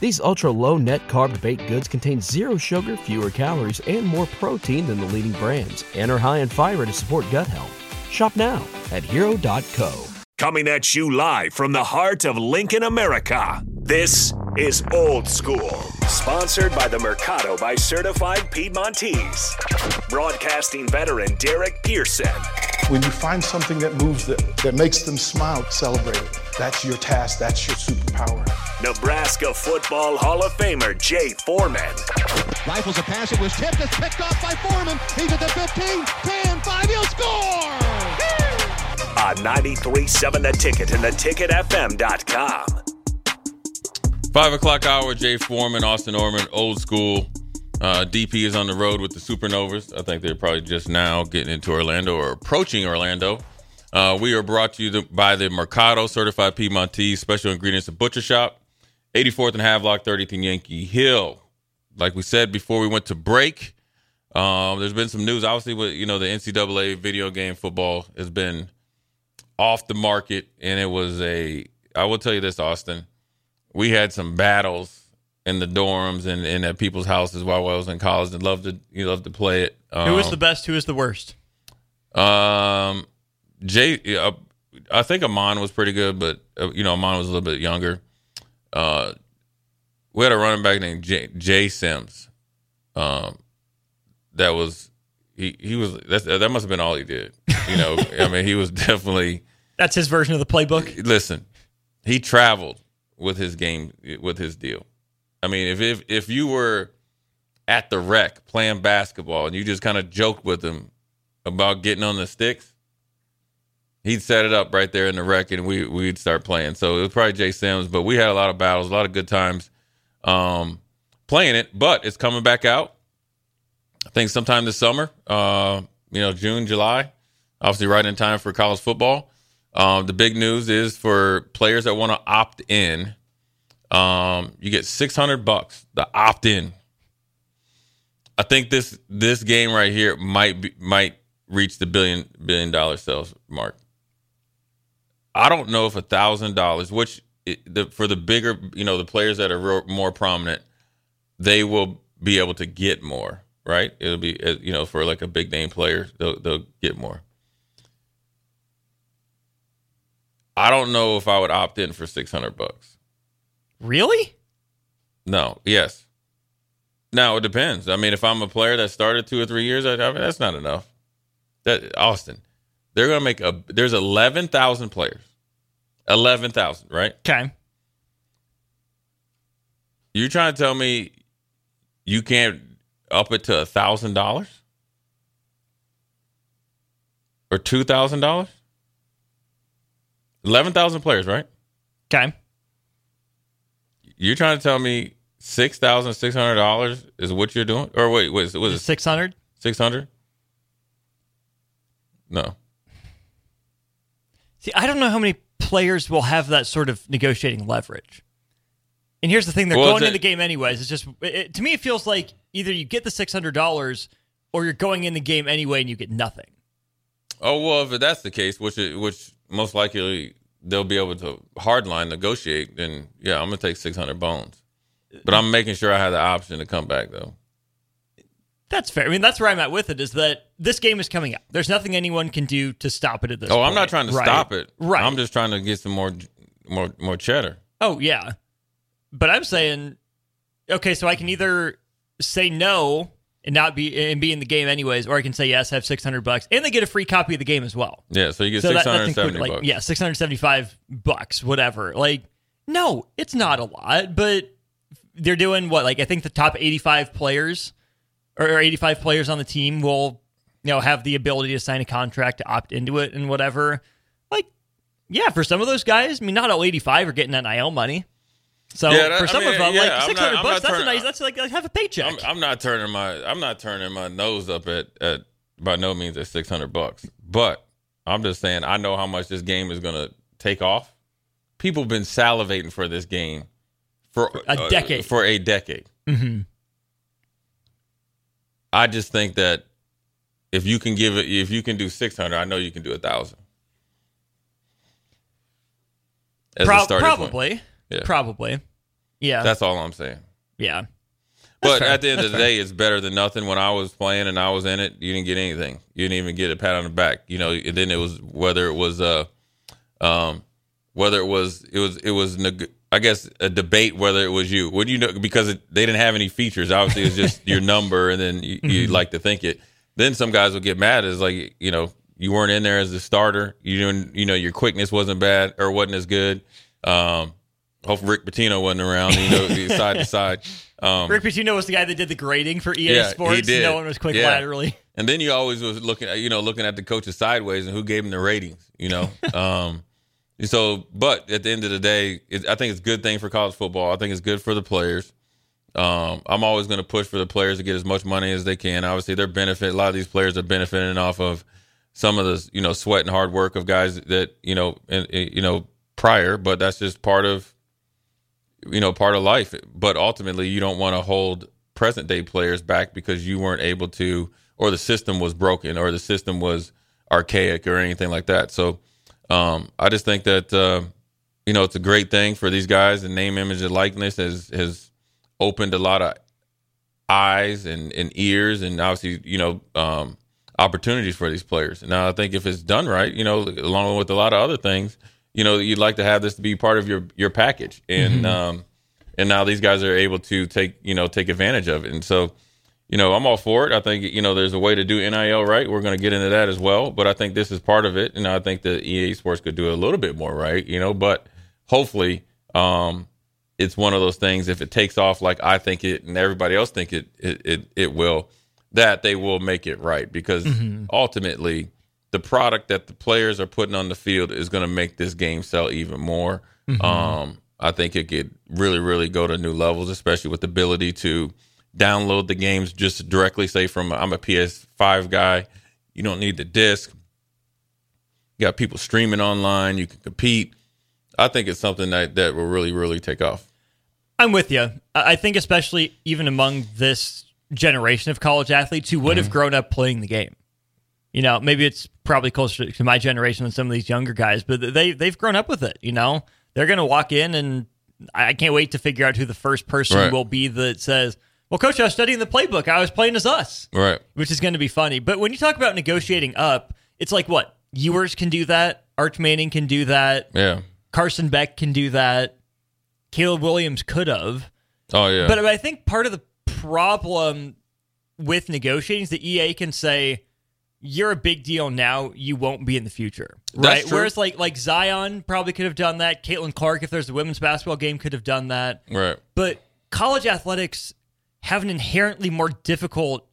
These ultra low net carb baked goods contain zero sugar, fewer calories, and more protein than the leading brands, and are high in fiber to support gut health. Shop now at hero.co. Coming at you live from the heart of Lincoln, America. This is Old School, sponsored by the Mercado by Certified Piedmontese. Broadcasting veteran Derek Pearson. When you find something that moves them, that makes them smile, celebrate it. That's your task, that's your superpower. Nebraska Football Hall of Famer Jay Foreman. Rifles a pass, it was tipped, it's picked off by Foreman. He's at the 15, 10, 5, he'll score! On 93.7 The Ticket and theticketfm.com. Five o'clock hour, Jay Foreman, Austin Orman, old school. Uh, DP is on the road with the Supernovas. I think they're probably just now getting into Orlando or approaching Orlando. Uh, we are brought to you by the Mercado Certified Piedmontese Special Ingredients and Butcher Shop, 84th and Havelock, 30th and Yankee Hill. Like we said before we went to break, um, there's been some news. Obviously, with you know the NCAA video game football has been off the market, and it was a. I will tell you this, Austin. We had some battles in the dorms and, and at people's houses while I was in college and loved to you loved to play it. Um, was the best? Who was the worst? Um, Jay, uh, I think Ahman was pretty good, but uh, you know Ahman was a little bit younger. Uh, we had a running back named Jay, Jay Sims. Um, that was he. He was that's, that must have been all he did. You know, I mean, he was definitely That's his version of the playbook. listen. He traveled with his game with his deal. I mean, if if if you were at the rec playing basketball and you just kind of joked with him about getting on the sticks, he'd set it up right there in the rec and we we'd start playing. So it was probably Jay Sims, but we had a lot of battles, a lot of good times um, playing it. But it's coming back out. I think sometime this summer, uh, you know, June, July, obviously right in time for college football. Um, the big news is for players that want to opt in, um, you get six hundred bucks the opt in. I think this this game right here might be, might reach the billion billion dollar sales mark. I don't know if a thousand dollars, which it, the, for the bigger, you know, the players that are more prominent, they will be able to get more, right? It'll be, uh, you know, for like a big name player, they'll they'll get more. I don't know if I would opt in for six hundred bucks. Really? No. Yes. Now it depends. I mean, if I'm a player that started two or three years, I, I mean, that's not enough. That Austin, they're gonna make a. There's eleven thousand players. Eleven thousand, right? Okay. You're trying to tell me you can't up it to a thousand dollars or two thousand dollars? Eleven thousand players, right? Okay. You're trying to tell me six thousand six hundred dollars is what you're doing? Or wait, was was it Six hundred. six hundred? No. See, I don't know how many players will have that sort of negotiating leverage. And here's the thing: they're Well, going in the game anyways. It's just it, it- to me, it feels like either you get the six hundred dollars or you're going in the game anyway and you get nothing. Oh well, if that's the case, which it, which most likely they'll be able to hardline negotiate, then yeah, I'm gonna take six hundred bones. But I'm making sure I have the option to come back though. That's fair. I mean, that's where I'm at with it. Is that this game is coming out? There's nothing anyone can do to stop it at this. Oh, I'm not trying to Right. stop it. Right. I'm just trying to get some more more more cheddar. Oh yeah, but I'm saying, okay, so I can either say no and not be and be in the game anyways, or I can say yes, have 600 bucks, and they get a free copy of the game as well. Yeah, so you get So six that, and seventy like bucks. yeah, 675 bucks, whatever. Like, no, it's not a lot, but they're doing what? Like, I think the top 85 players or 85 players on the team will, you know, have the ability to sign a contract to opt into it and whatever. Like, Yeah, for some of those guys, I mean, not all 85 are getting that NIL money. So Yeah, that- for I some mean, of them, yeah, like 600 bucks, not that's a nice, that's like, like half a paycheck. I'm, I'm not turning my I'm not turning my nose up at at by no means at 600 bucks, but I'm just saying I know how much this game is going to take off. People have been salivating for this game for a uh, decade. for a decade. Mhm. I just think that if you can give it, if you can do 600, I know you can do a thousand. Pro- starting point. Probably. Yeah. Probably. Yeah. That's all I'm saying. yeah. But fair. at the end of That's the day, it's better than nothing. When I was playing and I was in it, you didn't get anything. You didn't even get a pat on the back. You know, and then it was whether it was uh um whether it was it was it was neg- I guess a debate whether it was you. Would you know because it, they didn't have any features. Obviously, it's just your number, and then you, you Mm-hmm. like to think it. Then some guys will get mad. It's like you know you weren't in there as the starter. You didn't you know your quickness wasn't bad or wasn't as good. Um, hope Rick Pitino wasn't around. You know, side to side. Um, Rick Pitino was the guy that did the grading for EA Yeah, he Sports. did. No one was quick Yeah. laterally. And then you always was looking at you know looking at the coaches sideways and who gave them the ratings, you know. um, so, but at the end of the day, it, I think it's a good thing for college football. I think it's good for the players. Um, I'm always going to push for the players to get as much money as they can. Obviously, they're benefit. A lot of these players are benefiting off of some of the you know sweat and hard work of guys that you know and you know prior. But that's just part of you know part of life. But ultimately, you don't want to hold present day players back because you weren't able to, or the system was broken, or the system was archaic, or anything like that. So, um, I just think that uh, you know it's a great thing for these guys. And name, image, and likeness has has opened a lot of eyes and, and ears, and obviously you know um, opportunities for these players. Now, I think if it's done right, you know, along with a lot of other things, you know, you'd like to have this to be part of your your package, and um, and now these guys are able to take you know take advantage of it, and so. You know, I'm all for it. I think you know there's a way to do NIL right. We're going to get into that as well, but I think this is part of it, and I think that EA Sports could do a little bit more right. You know, but hopefully, um, it's one of those things. If it takes off like I think it, and everybody else think it, it, it, it will, that they will make it right because ultimately, the product that the players are putting on the field is going to make this game sell even more. Um, I think it could really, really go to new levels, especially with the ability to download the games just directly. Say from I'm a PS5 guy, you don't need the disc. You got people streaming online. You can compete. I think it's something that that will really, really take off. I'm with you. I I think, especially even among this generation of college athletes who would Mm-hmm. have grown up playing the game. You know, maybe it's probably closer to my generation than some of these younger guys, but they they've grown up with it. You know, they're going to walk in, and I can't wait to figure out who the first person Right. will be that says, "Well, coach, I was studying the playbook. I was playing as us." Right. which is going to be funny. But when you talk about negotiating up, it's like what Ewers can do that, Arch Manning can do that, Yeah. Carson Beck can do that, Caleb Williams could have. Oh yeah. But I think part of the problem with negotiating is that EA can say you're a big deal now, you won't be in the future, right? Whereas like like Zion probably could have done that. Caitlin Clark, if there's a women's basketball game, could have done that. right. But college athletics have an inherently more difficult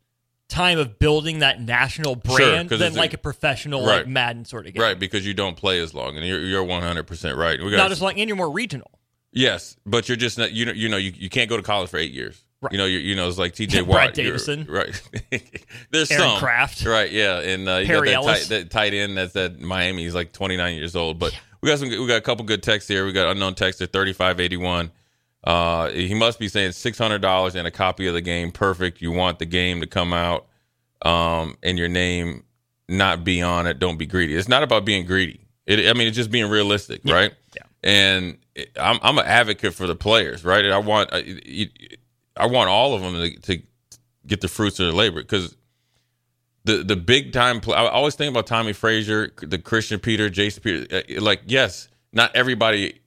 time of building that national brand 'cause than it's a- like a professional Right. like Madden sort of game. Right, because you don't play as long, and you're you're 100 percent right. We got Not as long, and you're more regional. yes, but you're just not. You know, you know, you, you can't go to college for eight years. Right. You know, you you know, it's like T.J. Brad Watt, you're- Davison. right? There's Aaron some Craft. right? Yeah, and uh, you Perry got that Ellis. tight, that tight end that's at Miami. He's like 29 years old, but we got some. We got a couple good texts here. We got unknown texter 3581. Uh, he must be saying six hundred dollars and a copy of the game. Perfect. You want the game to come out, um, and your name not be on it. Don't be greedy. It's not about being greedy. It, I mean, it's just being realistic, right? Yeah. And I'm I'm an advocate for the players, right? I want I, it- I want all of them to, to get the fruits of their labor because the the big time. Pl- I always think about Tommie Frazier, the Christian Peter, Jason Peter. uh, Like, yes, not everybody,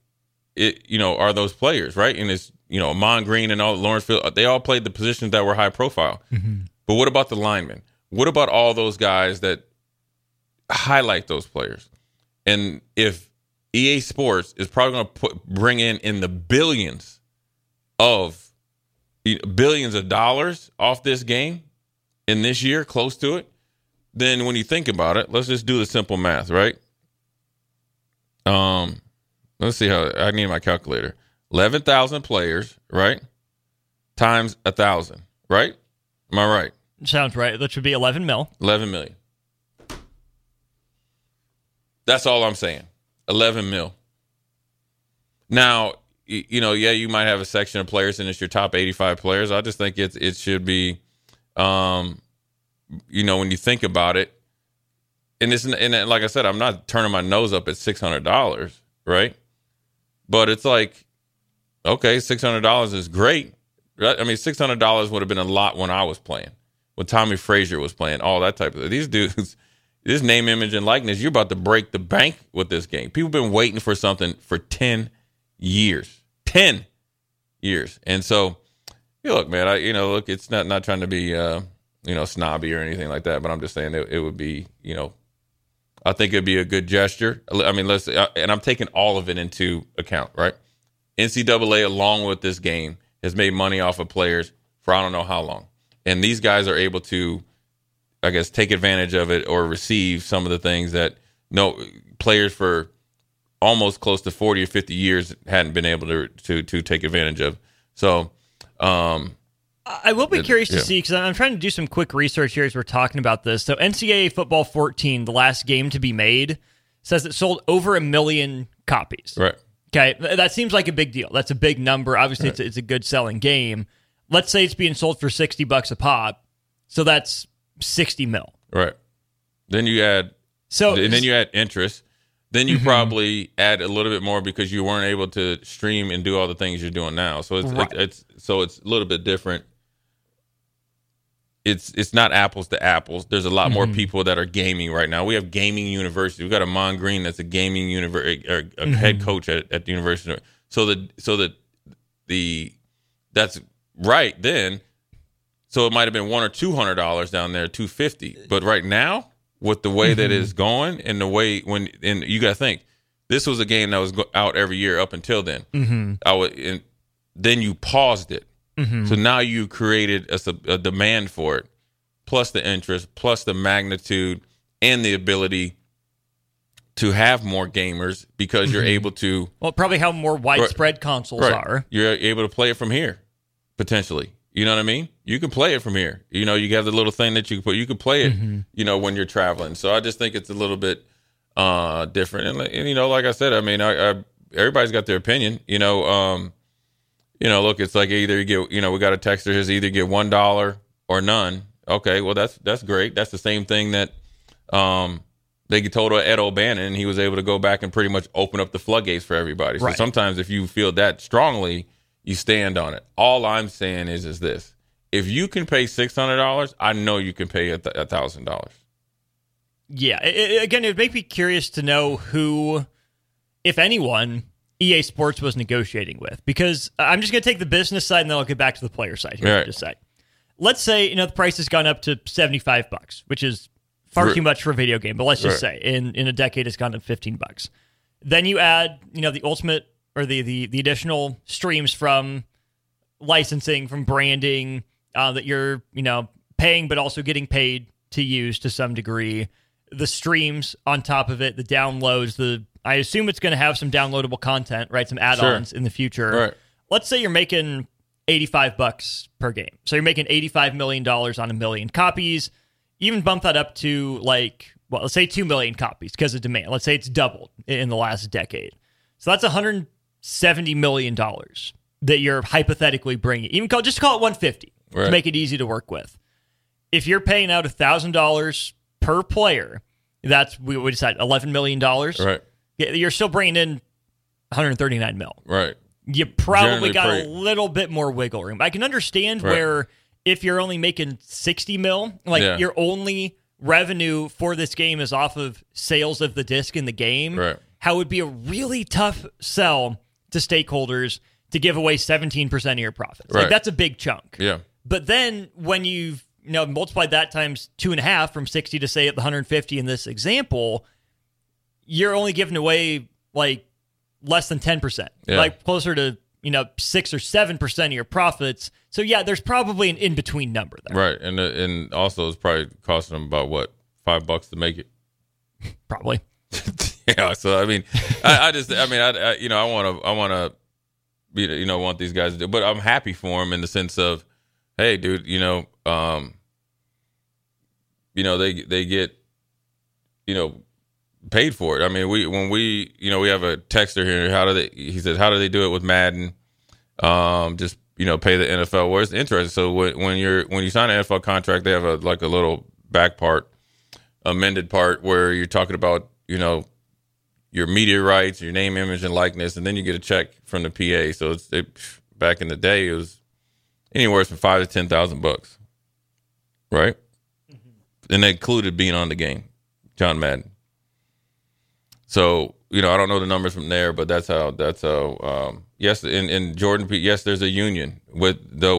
it, you know, are those players, right? And it's you know, Ahman Green and all Lawrence Field. They all played the positions that were high profile. But what about the linemen? What about all those guys that highlight those players? And if EA Sports is probably going to put bring in in the billions of billions of dollars off this game in this year, close to it, then when you think about it, let's just do the simple math, right? Um, let's see how I need my calculator. Eleven thousand players, right? Times a thousand, right? Am I right? Sounds right. That should be 11 mil. 11 million. That's all I'm saying. 11 mil. Now, you know, yeah, you might have a section of players and it's your top 85 players. I just think it's it should be um you know, when you think about it and it's and like I said, I'm not turning my nose up at $600, right? But it's like okay, $600 is great. Right? I mean, $600 would have been a lot when I was playing when Tommie Frazier was playing, all that type of thing. these dudes. This name, image, and likeness, you're about to break the bank with this game. People been waiting for something for ten years, ten years, and so you look, man. I you know look, it's not not trying to be uh, you know snobby or anything like that, but I'm just saying it, it would be you know I think it'd be a good gesture. I mean, let's and I'm taking all of it into account, right? NCAA along with this game has made money off of players for I don't know how long and these guys are able to i guess take advantage of it or receive some of the things that no players for almost close to 40 or 50 years hadn't been able to to, to take advantage of so um I will be curious to yeah. see because I'm trying to do some quick research here as we're talking about this. So, NCAA Football 14, the last game to be made, says it sold over a million copies. right Okay, that seems like a big deal. That's a big number. Obviously, it's, a, it's a good selling game. Let's say it's being sold for 60 bucks a pop. So that's 60 mil. right then you add So and then you add interest then you mm-hmm. probably add a little bit more because you weren't able to stream and do all the things you're doing now so it's Right. it's so it's a little bit different it's it's not apples to apples. There's a lot more mm-hmm. people that are gaming right now. We have gaming university. We've got Ahman Green that's a gaming university, or a head mm-hmm. coach at, at the university. So the so the the that's right then. So it might have been one or two hundred dollars down there, two fifty. But right now, with the way that mm-hmm. it's going and the way when and you got to think, this was a game that was go- out every year up until then. Mm-hmm. I would and then you paused it. Mm-hmm. So now you created a, a demand for it, plus the interest, plus the magnitude and the ability to have more gamers because you're mm-hmm. able to well, probably how more widespread consoles Right. are. You're able to play it from here, potentially. You know what I mean? You can play it from here. You know, you have the little thing that you can put. You can play it. You know, when you're traveling. So I just think it's a little bit uh different. And, and you know, like I said, I mean, I, I everybody's got their opinion. You know, um, you know, look, it's like either you get, you know, we got a texter here, either get one dollar or none. Okay, well that's that's great. That's the same thing that um they told Ed O'Bannon, and he was able to go back and pretty much open up the floodgates for everybody. So Right. sometimes if you feel that strongly, you stand on it. All I'm saying is is this: if you can pay six hundred dollars, I know you can pay a thousand dollars. Yeah. I- I- again, it would make me curious to know who, if anyone, EA Sports was negotiating with. Because I'm just going to take the business side and then I'll get back to the player side here Right. just a sec. Let's say, you know, the price has gone up to 75 bucks, which is far For- too much for a video game. But let's just Right. say in, in a decade, it's gone up 15 bucks. Then you add, you know, the ultimate or the, the, the additional streams from licensing, from branding uh, that you're, you know, paying but also getting paid to use to some degree. The streams on top of it, the downloads, the I assume it's going to have some downloadable content, right? Some add-ons in the future. Right. Let's say you're making 85 bucks per game. So you're making 85 million dollars on a million copies. Even bump that up to like, well, let's say 2 million copies because of demand. Let's say it's doubled in the last decade. So that's 170 million dollars that you're hypothetically bringing. Even call just call it 150 to make it easy to work with. If you're paying out thousand dollars per player, that's we we decided 11 million dollars. Right. You're still bringing in 139 mil. Right. You probably Generally got pretty- a little bit more wiggle room. I can understand Right. where if you're only making 60 mil, like Yeah. your only revenue for this game is off of sales of the disc in the game, Right. how it would be a really tough sell to stakeholders to give away 17% of your profits. Like that's a big chunk. Yeah. But then when you've you know multiplied that times two and a half from 60 to say at the 150 in this example, you're only giving away like less than 10%, Yeah. like closer to, you know, six or 7% of your profits. So yeah, there's probably an in between number there. Right. And uh, and also it's probably costing them about what five bucks to make it. Probably. yeah. So I mean, I, I just, I mean, I, I you know, I want to, I want to, be, you know, want these guys to do, but I'm happy for them in the sense of, hey, dude, you know, um, you know, they they get, you know, paid for it. I mean, we when we, you know, we have a texter here. How do they? He says, how do they do it with Madden? Um, just you know, pay the NFL. Well, it's interesting. So when, when you're when you sign an NFL contract, they have a like a little back part, amended part where you're talking about you know your media rights, your name, image, and likeness, and then you get a check from the PA. So it's it, back in the day, it was anywhere from five to ten thousand bucks, right? Mm-hmm. And that included being on the game, John Madden. So you know, I don't know the numbers from there, but that's how that's how. Um, yes, in, in Jordan, P, yes, there's a union with the.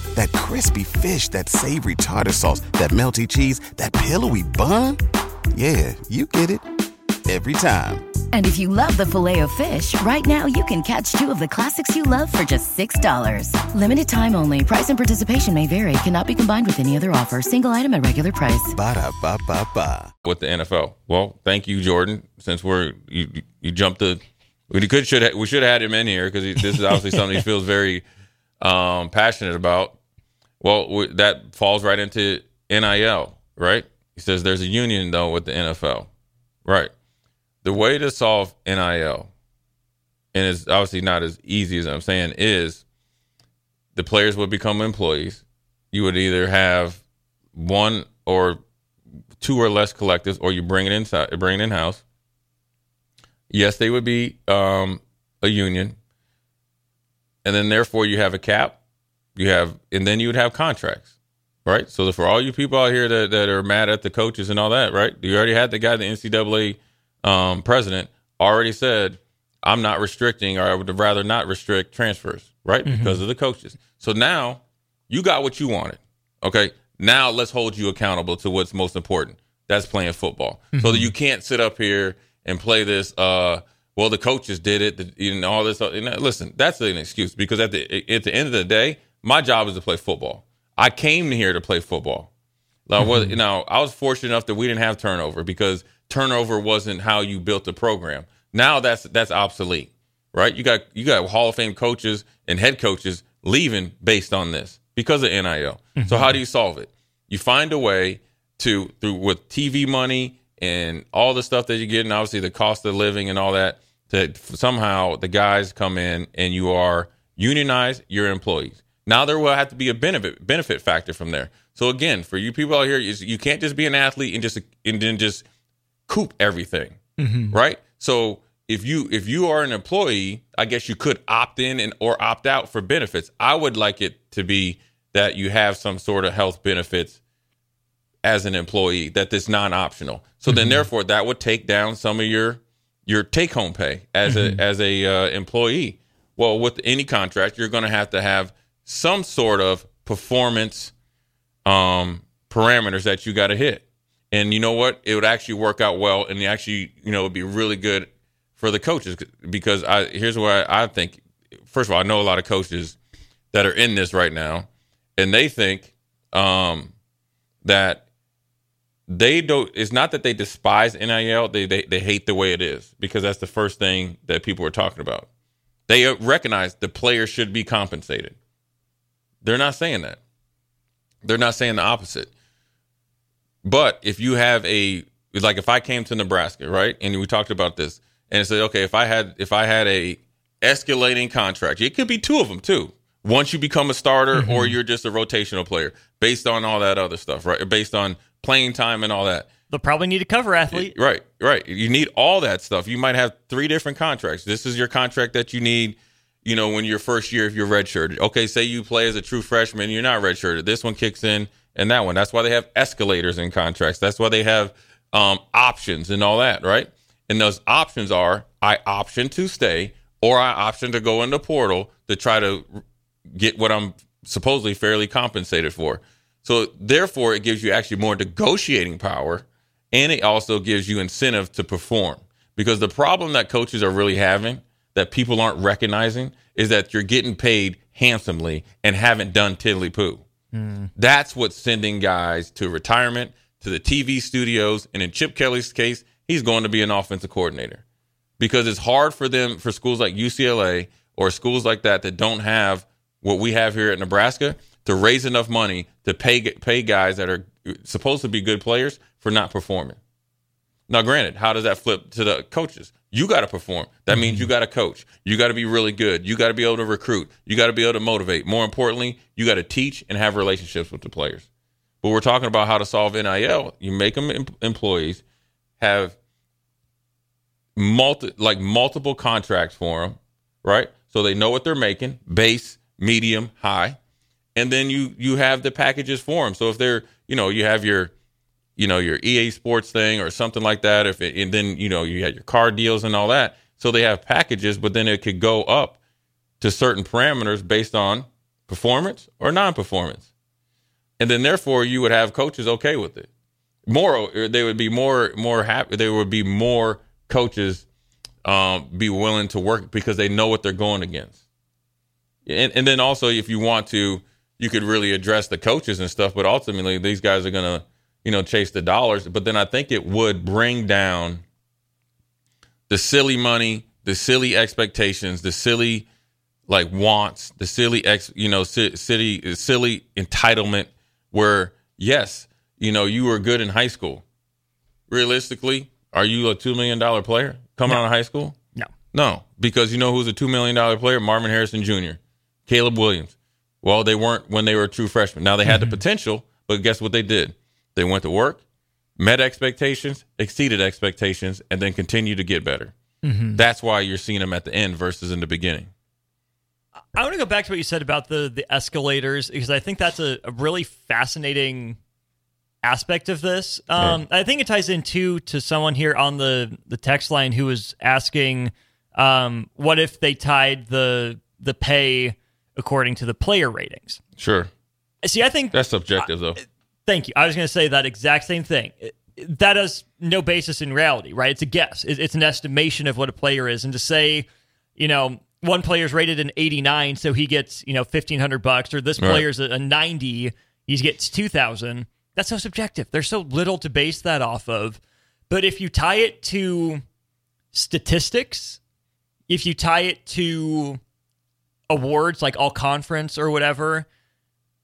That crispy fish, that savory tartar sauce, that melty cheese, that pillowy bun. Yeah, you get it every time. And if you love the filet of fish, right now you can catch two of the classics you love for just $6. Limited time only. Price and participation may vary. Cannot be combined with any other offer. Single item at regular price. Ba da ba ba ba. With the NFL. Well, thank you, Jordan. Since we're you you jumped the we could should we should have had him in here because this is obviously something he feels very um, passionate about. Well, that falls right into NIL, right? He says there's a union though with the NFL, right? The way to solve NIL, and it's obviously not as easy as I'm saying, is the players would become employees. You would either have one or two or less collectives, or you bring it inside, bring it in house Yes, they would be um, a union, and then therefore you have a cap. You have, and then you would have contracts, right? So for all you people out here that, that are mad at the coaches and all that, right? You already had the guy, the NCAA um, president, already said, "I'm not restricting, or I would rather not restrict transfers, right, mm-hmm. because of the coaches." So now you got what you wanted. Okay, now let's hold you accountable to what's most important. That's playing football. Mm-hmm. So that you can't sit up here and play this. Uh, well, the coaches did it, the, you know, all this. Uh, listen, that's an excuse because at the at the end of the day, my job is to play football. I came here to play football. Now, mm-hmm. you know, I was fortunate enough that we didn't have turnover because turnover wasn't how you built the program. Now that's that's obsolete, right? You got you got Hall of Fame coaches and head coaches leaving based on this because of NIL. Mm-hmm. So how do you solve it? You find a way to through with TV money and all the stuff that you're getting, obviously the cost of living and all that, To somehow the guys come in and you are unionized your employees. Now there will have to be a benefit benefit factor from there. So again, for you people out here, you can't just be an athlete and just and then just coop everything, mm-hmm. right? So if you if you are an employee, I guess you could opt in and or opt out for benefits. I would like it to be that you have some sort of health benefits as an employee that it's non-optional. So mm-hmm. then therefore that would take down some of your your take home pay as mm-hmm. a as a uh, employee. Well, with any contract, you're going to have to have some sort of performance um, parameters that you got to hit. And you know what? It would actually work out well, and actually, you know, would be really good for the coaches because I here's where I, I think. First of all, I know a lot of coaches that are in this right now, and they think um, that they don't it's not that they despise NIL, they, they they hate the way it is because that's the first thing that people are talking about. They recognize the players should be compensated. They're not saying that. They're not saying the opposite. But if you have a like if I came to Nebraska, right? And we talked about this and said, okay, if I had if I had a escalating contract, it could be two of them too. Once you become a starter mm-hmm. or you're just a rotational player based on all that other stuff, right? Based on playing time and all that. They'll probably need a cover athlete. Right, right. You need all that stuff. You might have three different contracts. This is your contract that you need, you know, when your first year if you're redshirted. Okay, say you play as a true freshman, you're not redshirted. This one kicks in and that one. That's why they have escalators in contracts. That's why they have um, options and all that, right? And those options are I option to stay or I option to go in the portal to try to get what I'm supposedly fairly compensated for. So therefore, it gives you actually more negotiating power, and it also gives you incentive to perform. Because the problem that coaches are really having that people aren't recognizing is that you're getting paid handsomely and haven't done tiddly poo. Hmm. That's what's sending guys to retirement, to the TV studios, and in Chip Kelly's case, he's going to be an offensive coordinator because it's hard for them for schools like UCLA or schools like that that don't have what we have here at Nebraska to raise enough money to pay pay guys that are supposed to be good players for not performing. Now, granted, how does that flip to the coaches? You got to perform. That means you mm-hmm. got to coach. You got to be really good. You got to be able to recruit. You got to be able to motivate. More importantly, you got to teach and have relationships with the players. But we're talking about how to solve NIL. You make them em- employees, have multi like multiple contracts for them, right? So they know what they're making, base, medium, high, and then you you have the packages for them. So if they're you know you have your you know your EA Sports thing or something like that, if it, and then you know you had your car deals and all that. So they have packages, but then it could go up to certain parameters based on performance or non-performance, and then therefore you would have coaches okay with it. More, they would be more more happy. There would be more coaches um, be willing to work because they know what they're going against. And, and then also, if you want to, you could really address the coaches and stuff. But ultimately, these guys are to, you know, chase the dollars. But then I think it would bring down the silly money, the silly expectations, the silly like wants, the silly ex, you know, si- city silly entitlement. Where yes, you know, you were good in high school. Realistically, are you a two million dollar player coming out of high school? No. No, because you know who's a two million dollar player? Marvin Harrison Jr., Caleb Williams. Well, they weren't when they were true freshmen. Now they had the mm-hmm. potential, but guess what they did? They went to work, met expectations, exceeded expectations, and then continued to get better. Mhm. That's why you're seeing them at the end versus in the beginning. I want to go back to what you said about the the escalators because I think that's a, a really fascinating aspect of this. Um, I think it ties in too to someone here on the the text line who was asking, um, what if they tied the the pay according to the player ratings? Sure, See, I think that's subjective though. Thank you. I was going to say that exact same thing. That has no basis in reality, right? It's a guess. It's an estimation of what a player is, and to say, you know, one player's rated an 89, so he gets you know 1500 bucks, or this Right. player's a, a 90, he gets 2000. That's so subjective. There's so little to base that off of. But if you tie it to statistics, if you tie it to awards like all conference or whatever,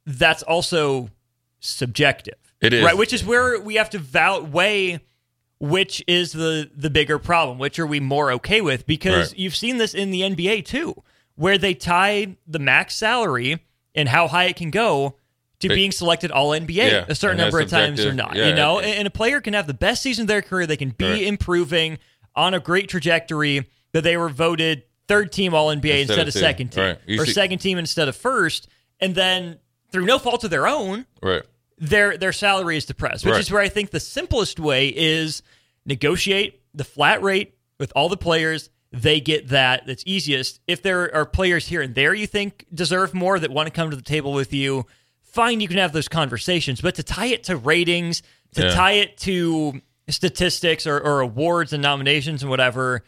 that's also subjective. It is. Right, which is where we have to vow, weigh which is the the bigger problem, which are we more okay with because Right. you've seen this in the NBA too, where they tie the max salary and how high it can go to It- being selected all NBA Yeah, a certain number of times or not. Yeah, you know, it- and a player can have the best season of their career, they can be Right. improving on a great trajectory, but they were voted third team all NBA Instead instead, of of second team Right. Or see- second team instead of first, and then through no fault of their own, Right. their their salary is depressed, which Right. is where I think the simplest way is negotiate the flat rate with all the players. They get that. That's easiest. If there are players here and there you think deserve more that want to come to the table with you, fine, you can have those conversations. But to tie it to ratings, to Yeah. tie it to statistics or, or awards and nominations and whatever,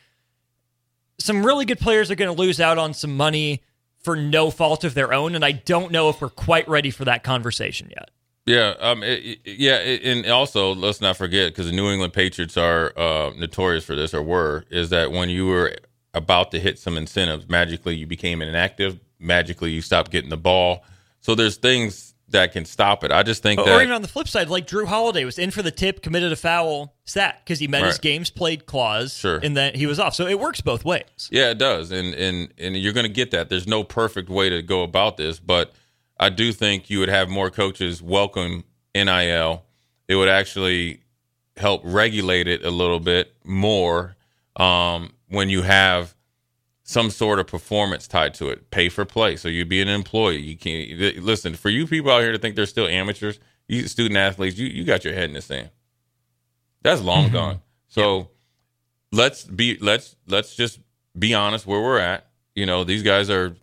some really good players are going to lose out on some money for no fault of their own. And I don't know if we're quite ready for that conversation yet. Yeah, um, it, yeah, it, and also let's not forget because the New England Patriots are uh, notorious for this, or were, is that when you were about to hit some incentives, magically you became inactive. Magically, you stopped getting the ball. So there's things that can stop it. I just think Or that even on the flip side, like Jrue Holiday was in for the tip, committed a foul, sat because he met his games played clause, Sure. and then he was off. So it works both ways. Yeah, it does, and and and you're going to get that. There's no perfect way to go about this, but I do think you would have more coaches welcome NIL. It would actually help regulate it a little bit more um, when you have some sort of performance tied to it. Pay for play, so you'd be an employee. You can't listen for you people out here to think they're still amateurs. You student athletes, you you got your head in the sand. That's long mm-hmm. gone. So let's be let's let's just be honest where we're at. You know, these guys are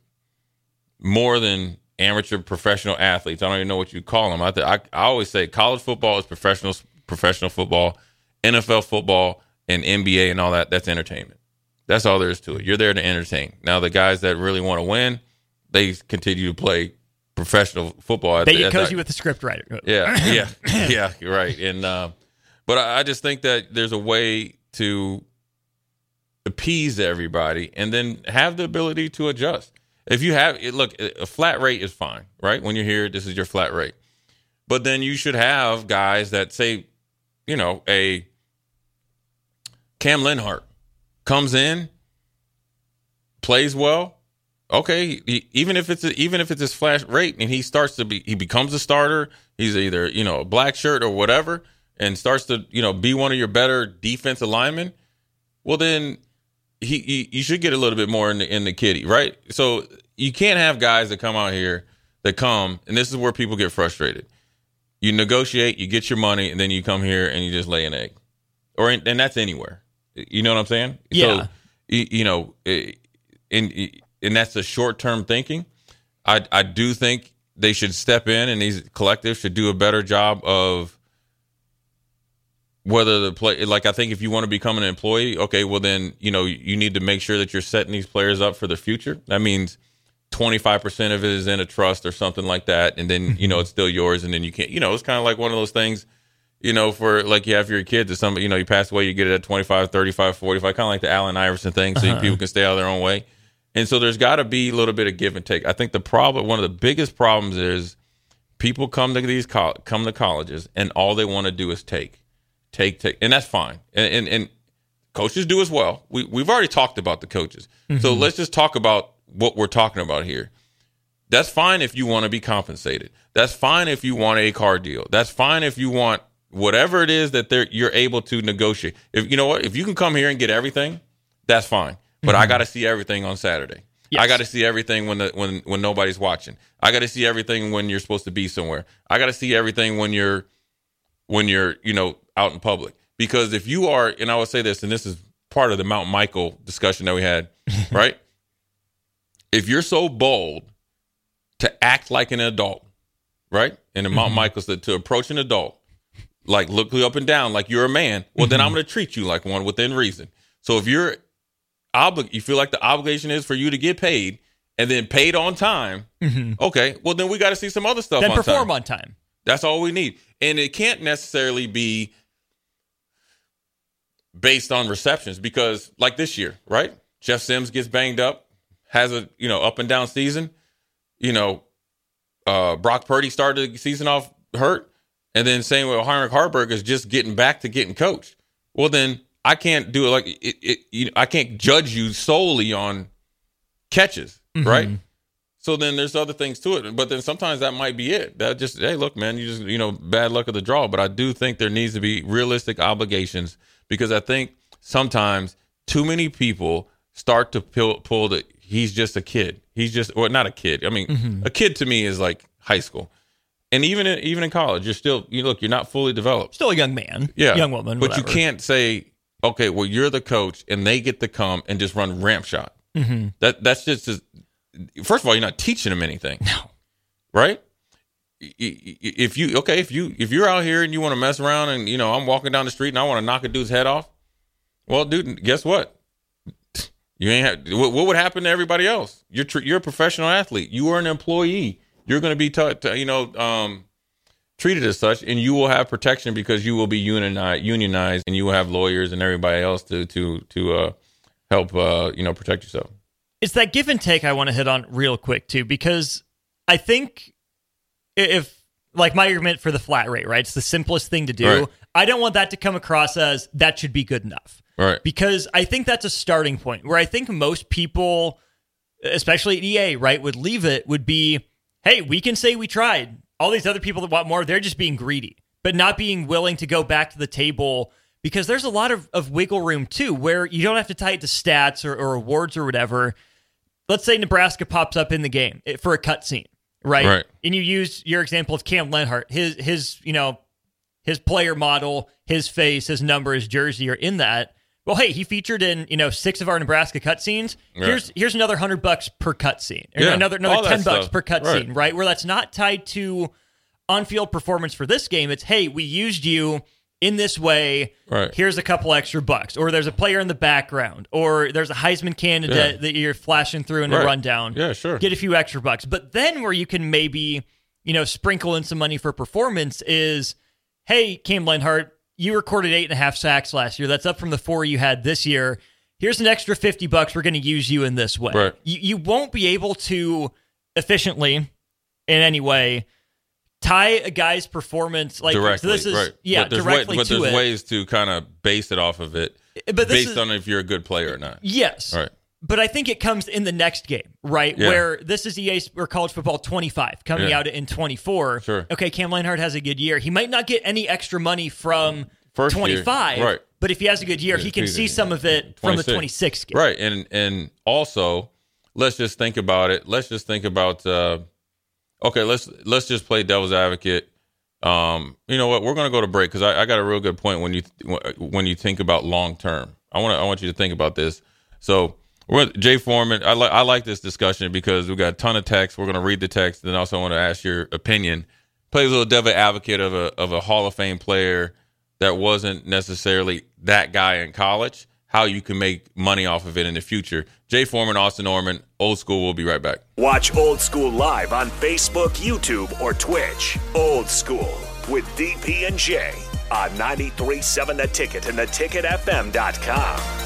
more than amateur professional athletes. I don't even know what you call them. I, th- I, I always say college football is professional professional football, NFL football, and NBA and all that. That's entertainment. That's all there is to it. You're there to entertain. Now the guys that really want to win, they continue to play professional football. They get cozy with the script writer. Yeah, yeah, yeah. You're right. And uh, but I, I just think that there's a way to appease everybody and then have the ability to adjust. If you have it, look, a flat rate is fine, right? When you're here, this is your flat rate. But then you should have guys that say, you know, a Cam Lenhardt comes in, plays well. Okay, he, even if it's a, even if it's his flash rate and he starts to be he becomes a starter, he's either you know a black shirt or whatever, and starts to you know be one of your better defensive linemen. Well, then he, he you should get a little bit more in the in the kitty, right? So you can't have guys that come out here that come, and this is where people get frustrated. You negotiate, you get your money, and then you come here and you just lay an egg, or and that's anywhere. You know what I'm saying? Yeah. So, you, know, eh, and and that's the short term thinking. I I do think they should step in, and these collectives should do a better job of whether the play like I think if you want to become an employee, okay, well then you know you need to make sure that you're setting these players up for the future. That means 25% of it is in a trust or something like that and then you know it's still yours and then you can't you know it's kind of like one of those things you know for like you have your kids or somebody you know you pass away you get it at 25 35 45 kind of like the Allen Iverson thing so uh-huh. people can stay out of their own way and so there's got to be a little bit of give and take I think the problem one of the biggest problems is people come to these come to colleges and all they want to do is take take take and that's fine and and, and coaches do as well we, we've already talked about the coaches mm-hmm. so let's just talk about what we're talking about here. That's fine if you want to be compensated. That's fine if you want a car deal. That's fine if you want whatever it is that they're you're able to negotiate. If you know what, if you can come here and get everything, that's fine. But mm-hmm. I got to see everything on Saturday. Yes. I got to see everything when the when when nobody's watching. I got to see everything when you're supposed to be somewhere. I got to see everything when you're when you're you know out in public. Because if you are, and I would say this, and this is part of the Mount Michael discussion that we had, right? if you're so bold to act like an adult, right? And in Mount mm-hmm. Michael said to approach an adult, like look you up and down like you're a man, well, mm-hmm. then I'm mm-hmm. going to treat you like one within reason. So if you're oblig, you feel like the obligation is for you to get paid and then paid on time, mm-hmm. okay, well, then we got to see some other stuff then on perform time. on time. That's all we need. And it can't necessarily be based on receptions because, like this year, right? Jeff Sims gets banged up has a you know up and down season. You know, uh, Brock Purdy started the season off hurt, and then saying well Heinrich Haarberg is just getting back to getting coached. Well, then I can't do it like it. it you know, I can't judge you solely on catches, mm-hmm. right? So then there's other things to it, but then sometimes that might be it. That just hey, look, man, you just you know bad luck of the draw. But I do think there needs to be realistic obligations because I think sometimes too many people start to pull, pull the he's just a kid. He's just well, not a kid. I mean, mm-hmm. a kid to me is like high school, and even in, even in college, you're still you look, you're not fully developed. Still a young man, yeah, young woman, but whatever. you can't say, okay, well, you're the coach, and they get to come and just run ramp shot. Mm-hmm. That that's just, first of all, you're not teaching them anything. No, right? If you okay, if you if you're out here and you want to mess around, and you know I'm walking down the street and I want to knock a dude's head off, well, dude, guess what? You ain't have, what, what would happen to everybody else? You're tr- you're a professional athlete. You are an employee. You're going to be t- t- you know um, treated as such, and you will have protection because you will be unionized, unionized, and you will have lawyers and everybody else to to to uh, help uh, you know protect yourself. It's that give and take I want to hit on real quick too, because I think if like my argument for the flat rate, right? It's the simplest thing to do. Right. I don't want that to come across as that should be good enough. Right. Because I think that's a starting point where I think most people, especially at EA, right, would leave it would be, hey, we can say we tried. All these other people that want more, they're just being greedy, but not being willing to go back to the table because there's a lot of, of wiggle room too, where you don't have to tie it to stats or, or awards or whatever. Let's say Nebraska pops up in the game eh, for a cutscene, right? Right. And you use your example of Cam Lenhardt, his his you know his player model, his face, his number, his jersey are in that well, hey, he featured in you know six of our Nebraska cutscenes. Right. Here's here's another hundred bucks per cutscene, Yeah, another another that ten bucks per cutscene, Right. right. Where that's not tied to on-field performance for this game. It's hey, we used you in this way. Right. Here's a couple extra bucks, or there's a player in the background, or there's a Heisman candidate Yeah. that you're flashing through in a rundown. Yeah, sure. Get a few extra bucks, but then where you can maybe you know sprinkle in some money for performance is hey, Cam Lenhardt, you recorded eight and a half sacks last year. That's up from the four you had this year. Here's an extra 50 bucks. We're going to use you in this way. Right. You, you won't be able to efficiently in any way tie a guy's performance like directly, so this is right? yeah but there's directly way, but there's ways to kind of base it off of it, But based is- on if you're a good player or not. Yes. Right. But I think it comes in the next game, right? Yeah. Where this is EA or college football 25 coming Yeah. out in 24. Sure. Okay, Cam Lenhardt has a good year. He might not get any extra money from First year, 25, right. but if he has a good year, he can see some of it from the 26 game. Right, and and also let's just think about it. Let's just think about. Uh, okay, let's let's just play devil's advocate. Um, you know what? We're going to go to break because I, I got a real good point when you when you think about long term. I want I want you to think about this. So we're Jay Foreman. I like I like this discussion because we've got a ton of text. We're going to read the text, and also I want to ask your opinion. Play a little devil advocate of a of a Hall of Fame player that wasn't necessarily that guy in college. How you can make money off of it in the future. Jay Foreman, Austin Norman, old school. We'll be right back. Watch Old School live on Facebook, YouTube, or Twitch. Old School with DP and J on 93.7 The Ticket and theticketfm.com.